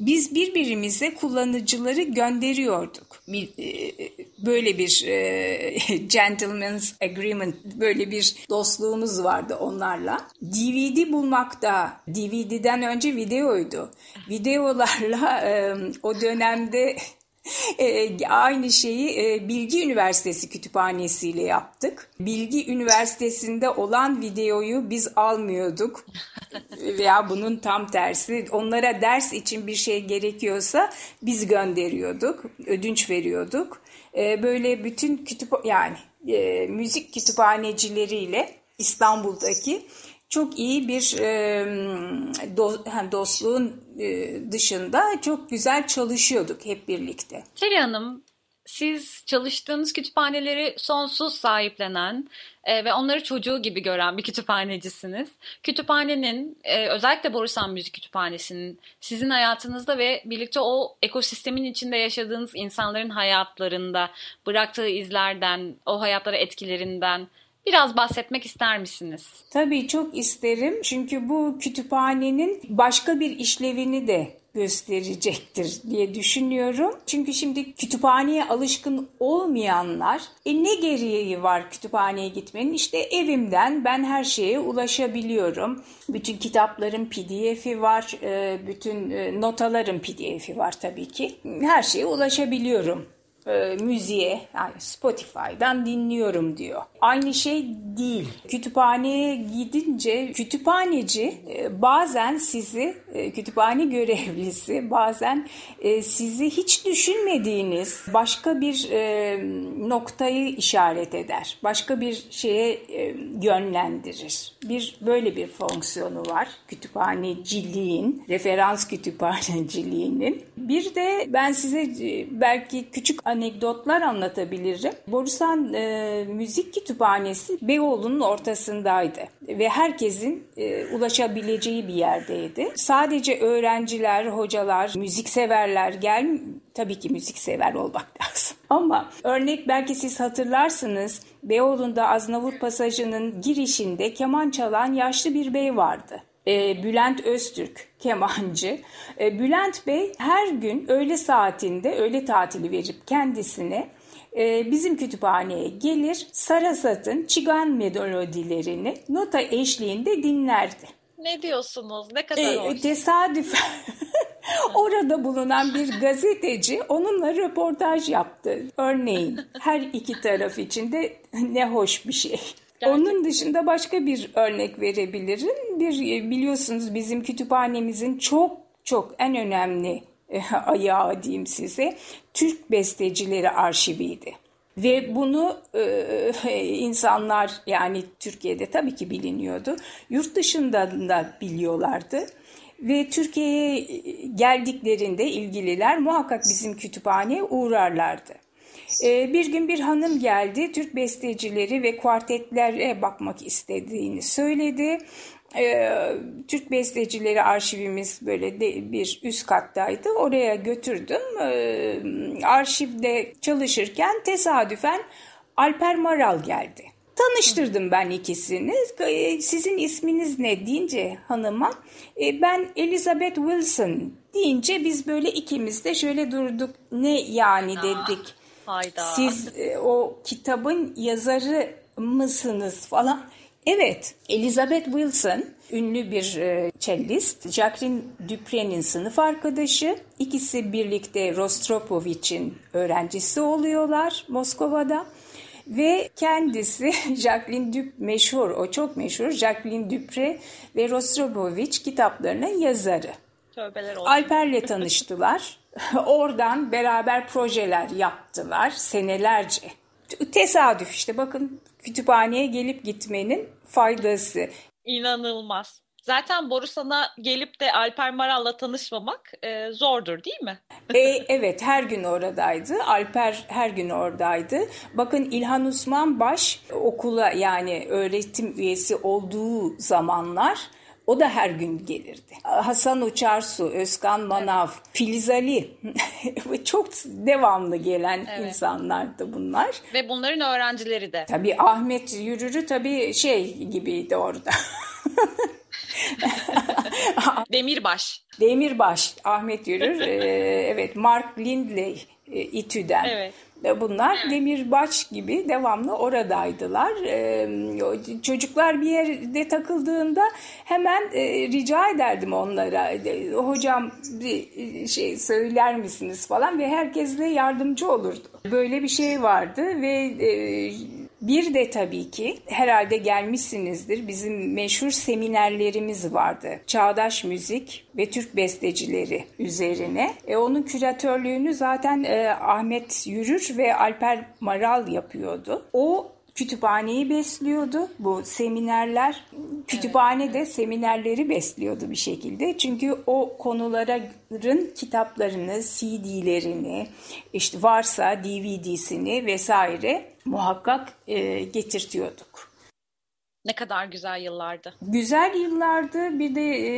Biz birbirimize kullanıcıları gönderiyorduk. E, böyle bir e, gentleman's agreement, böyle bir dostluğumuz vardı onlarla. DVD bulmak da DVD'den önce videoydu videolarla e, o dönemde e, aynı şeyi e, Bilgi Üniversitesi kütüphanesiyle yaptık. Bilgi Üniversitesi'nde olan videoyu biz almıyorduk veya bunun tam tersi onlara ders için bir şey gerekiyorsa biz gönderiyorduk, ödünç veriyorduk. E, böyle bütün kütüp yani e, müzik kütüphanecileriyle İstanbul'daki çok iyi bir e, dostluğun e, dışında çok güzel çalışıyorduk hep birlikte. Kelly Hanım siz çalıştığınız kütüphaneleri sonsuz sahiplenen e, ve onları çocuğu gibi gören bir kütüphanecisiniz. Kütüphanenin e, özellikle Borusan Müzik Kütüphanesi'nin sizin hayatınızda ve birlikte o ekosistemin içinde yaşadığınız insanların hayatlarında bıraktığı izlerden, o hayatlara etkilerinden Biraz bahsetmek ister misiniz? Tabii çok isterim. Çünkü bu kütüphanenin başka bir işlevini de gösterecektir diye düşünüyorum. Çünkü şimdi kütüphaneye alışkın olmayanlar e ne gereği var kütüphaneye gitmenin? İşte evimden ben her şeye ulaşabiliyorum. Bütün kitapların pdf'i var, e, bütün e, notaların pdf'i var tabii ki. Her şeye ulaşabiliyorum e, müziğe yani Spotify'dan dinliyorum diyor. Aynı şey değil. Kütüphaneye gidince kütüphaneci e, bazen sizi kütüphane görevlisi bazen e, sizi hiç düşünmediğiniz başka bir e, noktayı işaret eder. Başka bir şeye e, yönlendirir. Bir böyle bir fonksiyonu var kütüphaneciliğin, referans kütüphaneciliğinin. Bir de ben size e, belki küçük anekdotlar anlatabilirim. Borusan e, Müzik Kütüphanesi Beyoğlu'nun ortasındaydı ve herkesin e, ulaşabileceği bir yerdeydi. Sadece öğrenciler, hocalar, müzikseverler gel tabii ki müziksever olmak lazım. Ama örnek belki siz hatırlarsınız Beyoğlu'nda Aznavur Pasajı'nın girişinde keman çalan yaşlı bir bey vardı e, Bülent Öztürk kemancı. E, Bülent Bey her gün öğle saatinde öğle tatili verip kendisine e, bizim kütüphaneye gelir Sarasat'ın çigan melodilerini nota eşliğinde dinlerdi. Ne diyorsunuz? Ne kadar e, hoş. Tesadüfen orada bulunan bir gazeteci onunla röportaj yaptı. Örneğin her iki taraf için de ne hoş bir şey. Gerçekten. Onun dışında başka bir örnek verebilirim. Bir biliyorsunuz bizim kütüphanemizin çok çok en önemli ayağı diyeyim size Türk bestecileri arşiviydi. Ve bunu e, insanlar yani Türkiye'de tabii ki biliniyordu. Yurt dışında da biliyorlardı. Ve Türkiye'ye geldiklerinde ilgililer muhakkak bizim kütüphaneye uğrarlardı. Ee, bir gün bir hanım geldi, Türk bestecileri ve kuartetlere bakmak istediğini söyledi. Ee, Türk bestecileri arşivimiz böyle de bir üst kattaydı. Oraya götürdüm. Ee, arşivde çalışırken tesadüfen Alper Maral geldi. Tanıştırdım ben ikisini. Sizin isminiz ne deyince hanıma ben Elizabeth Wilson deyince biz böyle ikimiz de şöyle durduk. Ne yani dedik. Hayda. Siz e, o kitabın yazarı mısınız falan. Evet, Elizabeth Wilson ünlü bir e, cellist. Jacqueline Dupre'nin sınıf arkadaşı. İkisi birlikte Rostropovich'in öğrencisi oluyorlar Moskova'da. Ve kendisi Jacqueline Dupre meşhur, o çok meşhur. Jacqueline Dupre ve Rostropovich kitaplarının yazarı. Tövbeler olsun. Alper'le tanıştılar. Oradan beraber projeler yaptılar senelerce. Tesadüf işte bakın kütüphaneye gelip gitmenin faydası. İnanılmaz. Zaten Borusan'a gelip de Alper Maral'la tanışmamak e, zordur değil mi? e, evet her gün oradaydı. Alper her gün oradaydı. Bakın İlhan Osman Baş okula yani öğretim üyesi olduğu zamanlar o da her gün gelirdi. Hasan Uçarsu, Özkan Manav, evet. Filiz Ali çok devamlı gelen evet. insanlardı bunlar. Ve bunların öğrencileri de. Tabii Ahmet Yürür'ü tabii şey gibiydi orada. Demirbaş. Demirbaş, Ahmet Yürür. ee, evet, Mark Lindley e, İTÜ'den. Evet. Bunlar demirbaş gibi devamlı oradaydılar. Ee, çocuklar bir yerde takıldığında hemen e, rica ederdim onlara. Hocam bir şey söyler misiniz falan ve herkesle yardımcı olurdu. Böyle bir şey vardı ve e, bir de tabii ki herhalde gelmişsinizdir bizim meşhur seminerlerimiz vardı. Çağdaş müzik ve Türk bestecileri üzerine. E, onun küratörlüğünü zaten e, Ahmet Yürür ve Alper Maral yapıyordu. O kütüphaneyi besliyordu. Bu seminerler, kütüphane de seminerleri besliyordu bir şekilde. Çünkü o konuların kitaplarını, CD'lerini, işte varsa DVD'sini vesaire muhakkak e, getirtiyorduk. Ne kadar güzel yıllardı. Güzel yıllardı. Bir de e,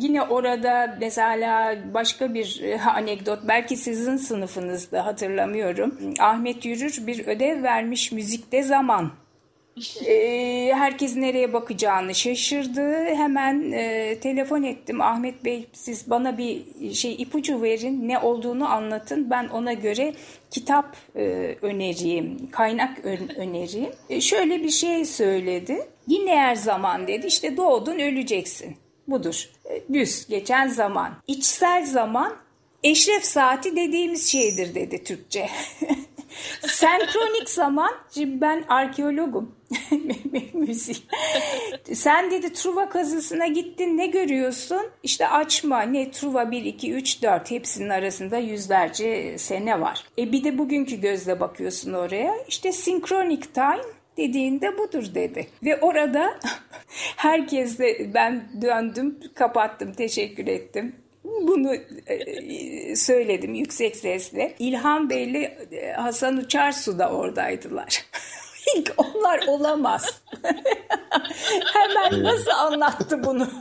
yine orada mesela başka bir e, anekdot belki sizin sınıfınızda hatırlamıyorum. Ahmet Yürür bir ödev vermiş müzikte zaman. E, herkes nereye bakacağını şaşırdı. Hemen e, telefon ettim. Ahmet Bey siz bana bir şey ipucu verin. Ne olduğunu anlatın. Ben ona göre kitap e, önereyim, kaynak ön önereyim. E, şöyle bir şey söyledi. Yine her zaman dedi işte doğdun öleceksin. Budur. E, düz geçen zaman. İçsel zaman eşref saati dediğimiz şeydir dedi Türkçe. Senkronik zaman, şimdi ben arkeologum, müzik. Sen dedi Truva kazısına gittin ne görüyorsun? İşte açma ne Truva 1, 2, 3, 4 hepsinin arasında yüzlerce sene var. E bir de bugünkü gözle bakıyorsun oraya. İşte synchronic time dediğinde budur dedi. Ve orada herkes de ben döndüm kapattım teşekkür ettim bunu e, söyledim yüksek sesle. İlhan Bey'le e, Hasan Uçarsu da oradaydılar. İlk onlar olamaz. Hemen nasıl anlattı bunu?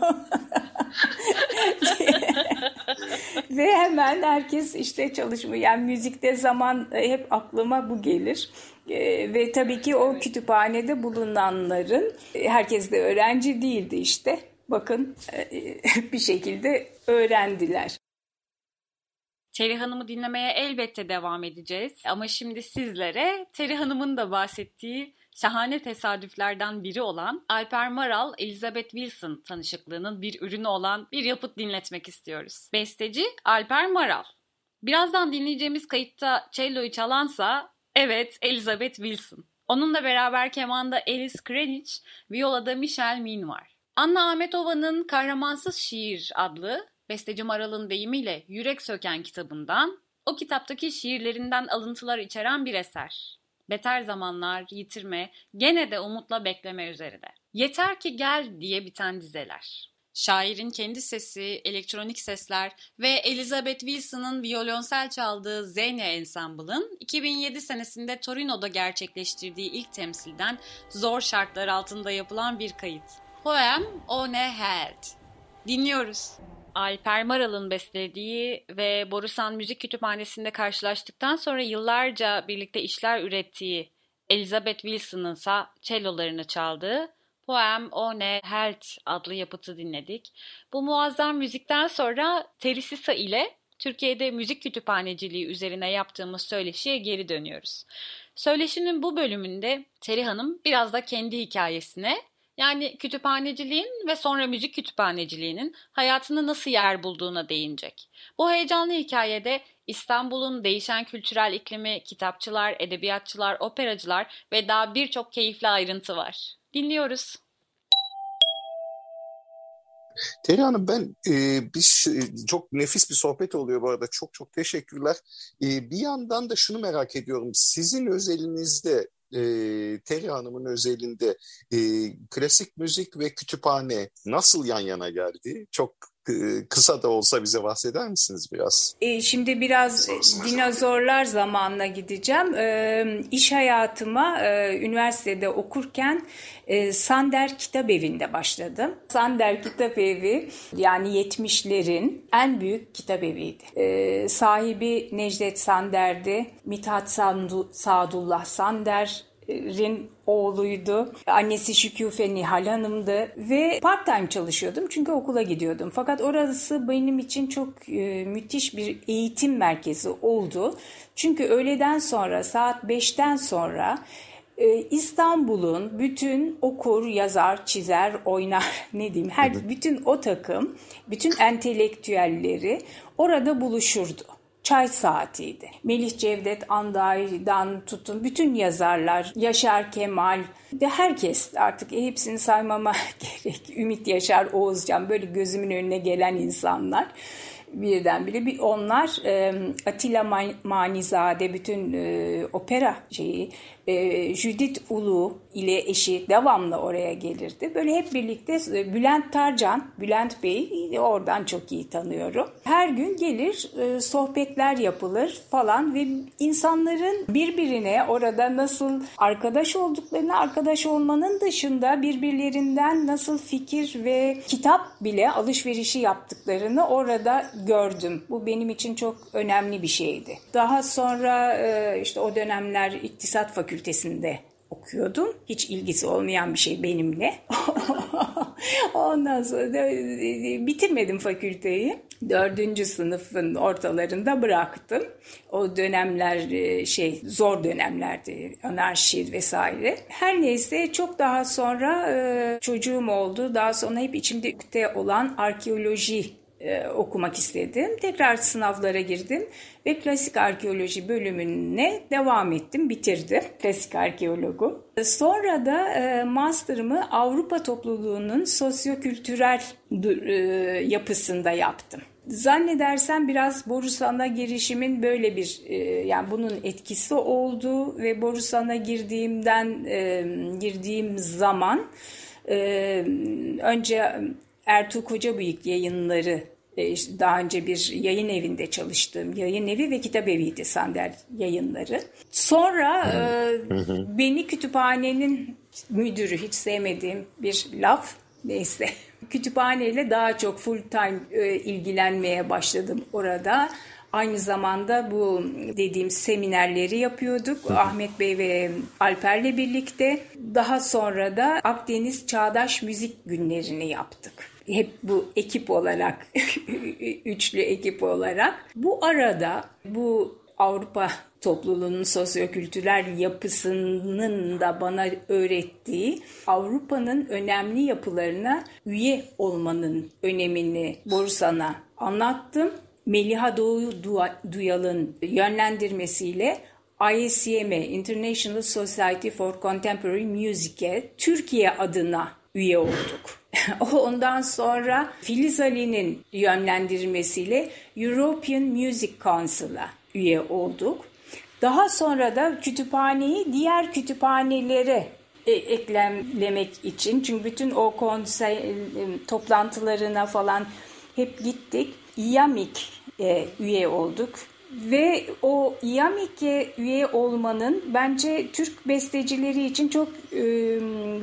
Ve hemen herkes işte çalışma yani müzikte zaman e, hep aklıma bu gelir. Ve tabii ki o kütüphanede bulunanların herkes de öğrenci değildi işte bakın e, bir şekilde öğrendiler. Teri Hanım'ı dinlemeye elbette devam edeceğiz. Ama şimdi sizlere Teri Hanım'ın da bahsettiği şahane tesadüflerden biri olan Alper Maral, Elizabeth Wilson tanışıklığının bir ürünü olan bir yapıt dinletmek istiyoruz. Besteci Alper Maral. Birazdan dinleyeceğimiz kayıtta cello'yu çalansa evet Elizabeth Wilson. Onunla beraber kemanda Alice Greenwich, violada Michelle Min var. Anna Ahmetova'nın Kahramansız Şiir adlı besteci Maral'ın deyimiyle Yürek Söken kitabından o kitaptaki şiirlerinden alıntılar içeren bir eser. Beter zamanlar, yitirme, gene de umutla bekleme üzerinde. Yeter ki gel diye biten dizeler. Şairin kendi sesi, elektronik sesler ve Elizabeth Wilson'ın violonsel çaldığı Zenya Ensemble'ın 2007 senesinde Torino'da gerçekleştirdiği ilk temsilden zor şartlar altında yapılan bir kayıt. Poem O Ne Held. Dinliyoruz. Alper Maral'ın beslediği ve Borusan Müzik Kütüphanesi'nde karşılaştıktan sonra yıllarca birlikte işler ürettiği Elizabeth Wilson'ın ise cellolarını çaldığı Poem O Ne Held adlı yapıtı dinledik. Bu muazzam müzikten sonra Terisisa ile Türkiye'de müzik kütüphaneciliği üzerine yaptığımız söyleşiye geri dönüyoruz. Söyleşinin bu bölümünde Teri Hanım biraz da kendi hikayesine yani kütüphaneciliğin ve sonra müzik kütüphaneciliğinin hayatını nasıl yer bulduğuna değinecek. Bu heyecanlı hikayede İstanbul'un değişen kültürel iklimi, kitapçılar, edebiyatçılar, operacılar ve daha birçok keyifli ayrıntı var. Dinliyoruz. Teri Hanım ben e, bir çok nefis bir sohbet oluyor bu arada. Çok çok teşekkürler. E, bir yandan da şunu merak ediyorum. Sizin özelinizde e, Terry Hanım'ın özelinde e, klasik müzik ve kütüphane nasıl yan yana geldi? Çok kısa da olsa bize bahseder misiniz biraz? E, şimdi biraz dinozorlar zamanına gideceğim. E, iş hayatıma e, üniversitede okurken e, Sander Kitap Evi'nde başladım. Sander Kitap Evi yani 70'lerin en büyük kitap eviydi. E, sahibi Necdet Sander'di. Mithat Sandu, Sadullah Sander Rin oğluydu. Annesi Şüküfe Nihal Hanım'dı ve part time çalışıyordum çünkü okula gidiyordum. Fakat orası benim için çok e, müthiş bir eğitim merkezi oldu. Çünkü öğleden sonra saat 5'ten sonra e, İstanbul'un bütün okur, yazar, çizer, oynar ne diyeyim her bütün o takım, bütün entelektüelleri orada buluşurdu çay saatiydi. Melih Cevdet Anday'dan tutun bütün yazarlar, Yaşar Kemal de herkes artık hepsini saymama gerek. Ümit Yaşar, Oğuzcan böyle gözümün önüne gelen insanlar birdenbire bir onlar e, Atilla Manizade bütün e, opera şeyi e, Judith Ulu ile eşi devamlı oraya gelirdi. Böyle hep birlikte e, Bülent Tarcan, Bülent Bey'i oradan çok iyi tanıyorum. Her gün gelir e, sohbetler yapılır falan ve insanların birbirine orada nasıl arkadaş olduklarını, arkadaş olmanın dışında birbirlerinden nasıl fikir ve kitap bile alışverişi yaptıklarını orada gördüm. Bu benim için çok önemli bir şeydi. Daha sonra e, işte o dönemler İktisat Fakültesinde okuyordum. Hiç ilgisi olmayan bir şey benimle. Ondan sonra e, bitirmedim fakülteyi. Dördüncü sınıfın ortalarında bıraktım. O dönemler e, şey zor dönemlerdi. Anarşi vesaire. Her neyse çok daha sonra e, çocuğum oldu. Daha sonra hep içimde olan arkeoloji e, okumak istedim. Tekrar sınavlara girdim ve klasik arkeoloji bölümüne devam ettim, bitirdim. Klasik arkeologu. Sonra da e, master'ımı Avrupa topluluğunun sosyokültürel e, yapısında yaptım. Zannedersem biraz Borusan'a girişimin böyle bir e, yani bunun etkisi oldu ve Borusan'a girdiğimden e, girdiğim zaman e, önce Ertuğ Kocabıyık yayınları e, daha önce bir yayın evinde çalıştığım yayın evi ve kitap eviydi Sander yayınları. Sonra e, beni kütüphanenin müdürü hiç sevmediğim bir laf neyse kütüphaneyle daha çok full time e, ilgilenmeye başladım orada. Aynı zamanda bu dediğim seminerleri yapıyorduk. Ahmet Bey ve Alper'le birlikte. Daha sonra da Akdeniz Çağdaş Müzik Günlerini yaptık hep bu ekip olarak, üçlü ekip olarak. Bu arada bu Avrupa topluluğunun sosyokültürel yapısının da bana öğrettiği Avrupa'nın önemli yapılarına üye olmanın önemini Borusan'a anlattım. Meliha Doğu Duyal'ın yönlendirmesiyle ISCM International Society for Contemporary Music'e Türkiye adına üye olduk. Ondan sonra Filiz Ali'nin yönlendirmesiyle European Music Council'a üye olduk. Daha sonra da kütüphaneyi diğer kütüphanelere e, eklemlemek için çünkü bütün o konsey e, toplantılarına falan hep gittik. İYAMİK e, üye olduk. Ve o İYAMİK'e üye olmanın bence Türk bestecileri için çok e,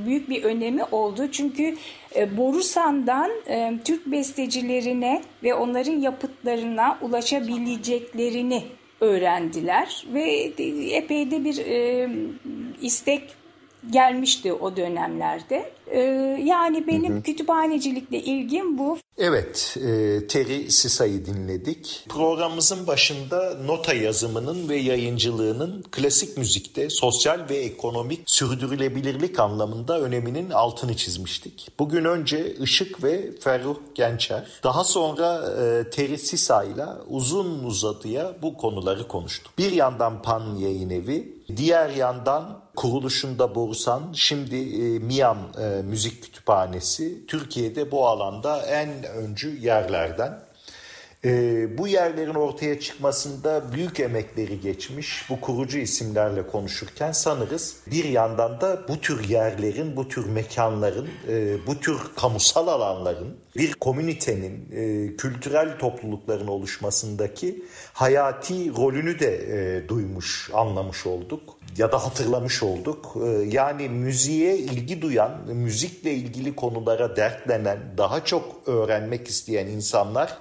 büyük bir önemi oldu. Çünkü e, Borusan'dan e, Türk bestecilerine ve onların yapıtlarına ulaşabileceklerini öğrendiler. Ve epey de bir e, istek gelmişti o dönemlerde. Ee, yani benim hı hı. kütüphanecilikle ilgim bu. Evet, e, Terry Sisa'yı dinledik. Programımızın başında nota yazımının ve yayıncılığının klasik müzikte sosyal ve ekonomik sürdürülebilirlik anlamında öneminin altını çizmiştik. Bugün önce Işık ve Ferruh Gençer, daha sonra e, Terry Sisa ile uzun uzadıya bu konuları konuştuk. Bir yandan Pan Yayın Evi, diğer yandan kuruluşunda Borusan, şimdi e, Miam e, Müzik Kütüphanesi Türkiye'de bu alanda en öncü yerlerden. E, bu yerlerin ortaya çıkmasında büyük emekleri geçmiş bu kurucu isimlerle konuşurken sanırız bir yandan da bu tür yerlerin, bu tür mekanların, e, bu tür kamusal alanların bir komünitenin, e, kültürel toplulukların oluşmasındaki hayati rolünü de e, duymuş, anlamış olduk ya da hatırlamış olduk. Ee, yani müziğe ilgi duyan, müzikle ilgili konulara dertlenen, daha çok öğrenmek isteyen insanlar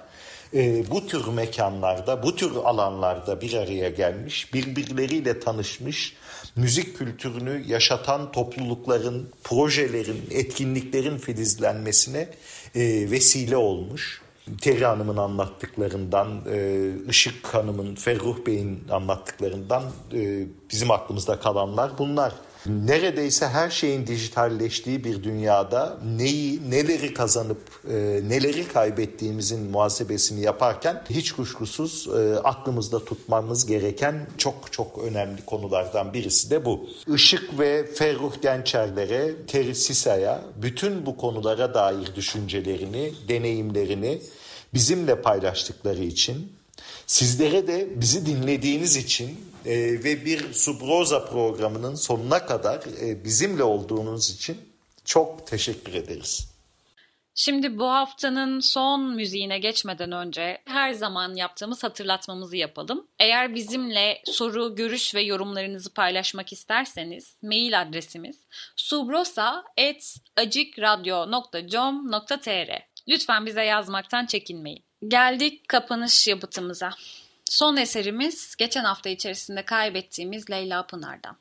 e, bu tür mekanlarda, bu tür alanlarda bir araya gelmiş, birbirleriyle tanışmış, müzik kültürünü yaşatan toplulukların, projelerin, etkinliklerin filizlenmesine e, vesile olmuş. Terry Hanım'ın anlattıklarından, e, Işık Hanım'ın, Ferruh Bey'in anlattıklarından e, bizim aklımızda kalanlar bunlar. Neredeyse her şeyin dijitalleştiği bir dünyada neyi, neleri kazanıp e, neleri kaybettiğimizin muhasebesini yaparken hiç kuşkusuz aklımızda tutmamız gereken çok çok önemli konulardan birisi de bu. Işık ve Ferruh Gençerlere, Terry Sisa'ya bütün bu konulara dair düşüncelerini, deneyimlerini bizimle paylaştıkları için Sizlere de bizi dinlediğiniz için e, ve bir Subroza programının sonuna kadar e, bizimle olduğunuz için çok teşekkür ederiz. Şimdi bu haftanın son müziğine geçmeden önce her zaman yaptığımız hatırlatmamızı yapalım. Eğer bizimle soru, görüş ve yorumlarınızı paylaşmak isterseniz mail adresimiz subrosa.acikradyo.com.tr Lütfen bize yazmaktan çekinmeyin. Geldik kapanış yapıtımıza. Son eserimiz geçen hafta içerisinde kaybettiğimiz Leyla Pınar'dan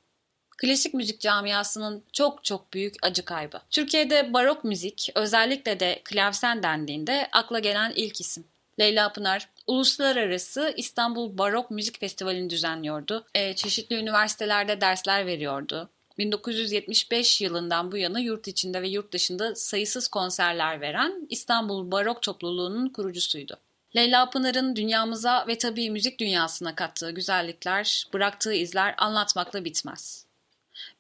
klasik müzik camiasının çok çok büyük acı kaybı. Türkiye'de barok müzik özellikle de klavsen dendiğinde akla gelen ilk isim. Leyla Pınar uluslararası İstanbul Barok Müzik Festivali'ni düzenliyordu. E, çeşitli üniversitelerde dersler veriyordu. 1975 yılından bu yana yurt içinde ve yurt dışında sayısız konserler veren İstanbul Barok Topluluğu'nun kurucusuydu. Leyla Pınar'ın dünyamıza ve tabii müzik dünyasına kattığı güzellikler, bıraktığı izler anlatmakla bitmez.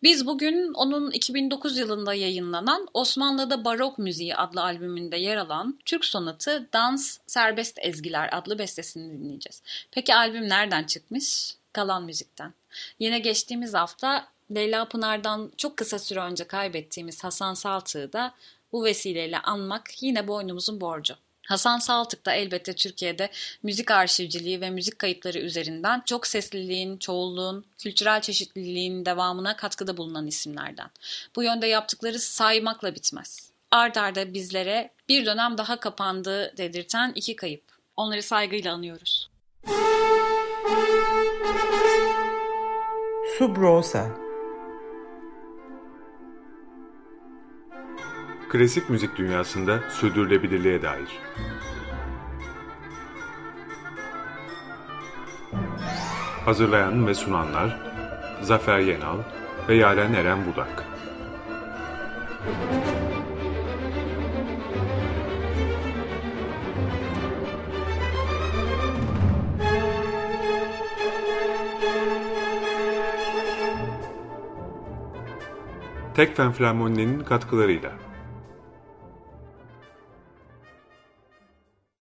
Biz bugün onun 2009 yılında yayınlanan Osmanlı'da Barok Müziği adlı albümünde yer alan Türk sonatı Dans Serbest Ezgiler adlı bestesini dinleyeceğiz. Peki albüm nereden çıkmış? Kalan Müzik'ten. Yine geçtiğimiz hafta Leyla Pınar'dan çok kısa süre önce kaybettiğimiz Hasan Saltık'ı da bu vesileyle anmak yine boynumuzun borcu. Hasan Saltık da elbette Türkiye'de müzik arşivciliği ve müzik kayıtları üzerinden çok sesliliğin, çoğulluğun, kültürel çeşitliliğin devamına katkıda bulunan isimlerden. Bu yönde yaptıkları saymakla bitmez. Ard arda bizlere bir dönem daha kapandığı dedirten iki kayıp. Onları saygıyla anıyoruz. Subrosa Klasik müzik dünyasında sürdürülebilirliğe dair. Hazırlayan ve sunanlar Zafer Yenal ve Yaren Eren Budak. Tekfen Flamoni'nin katkılarıyla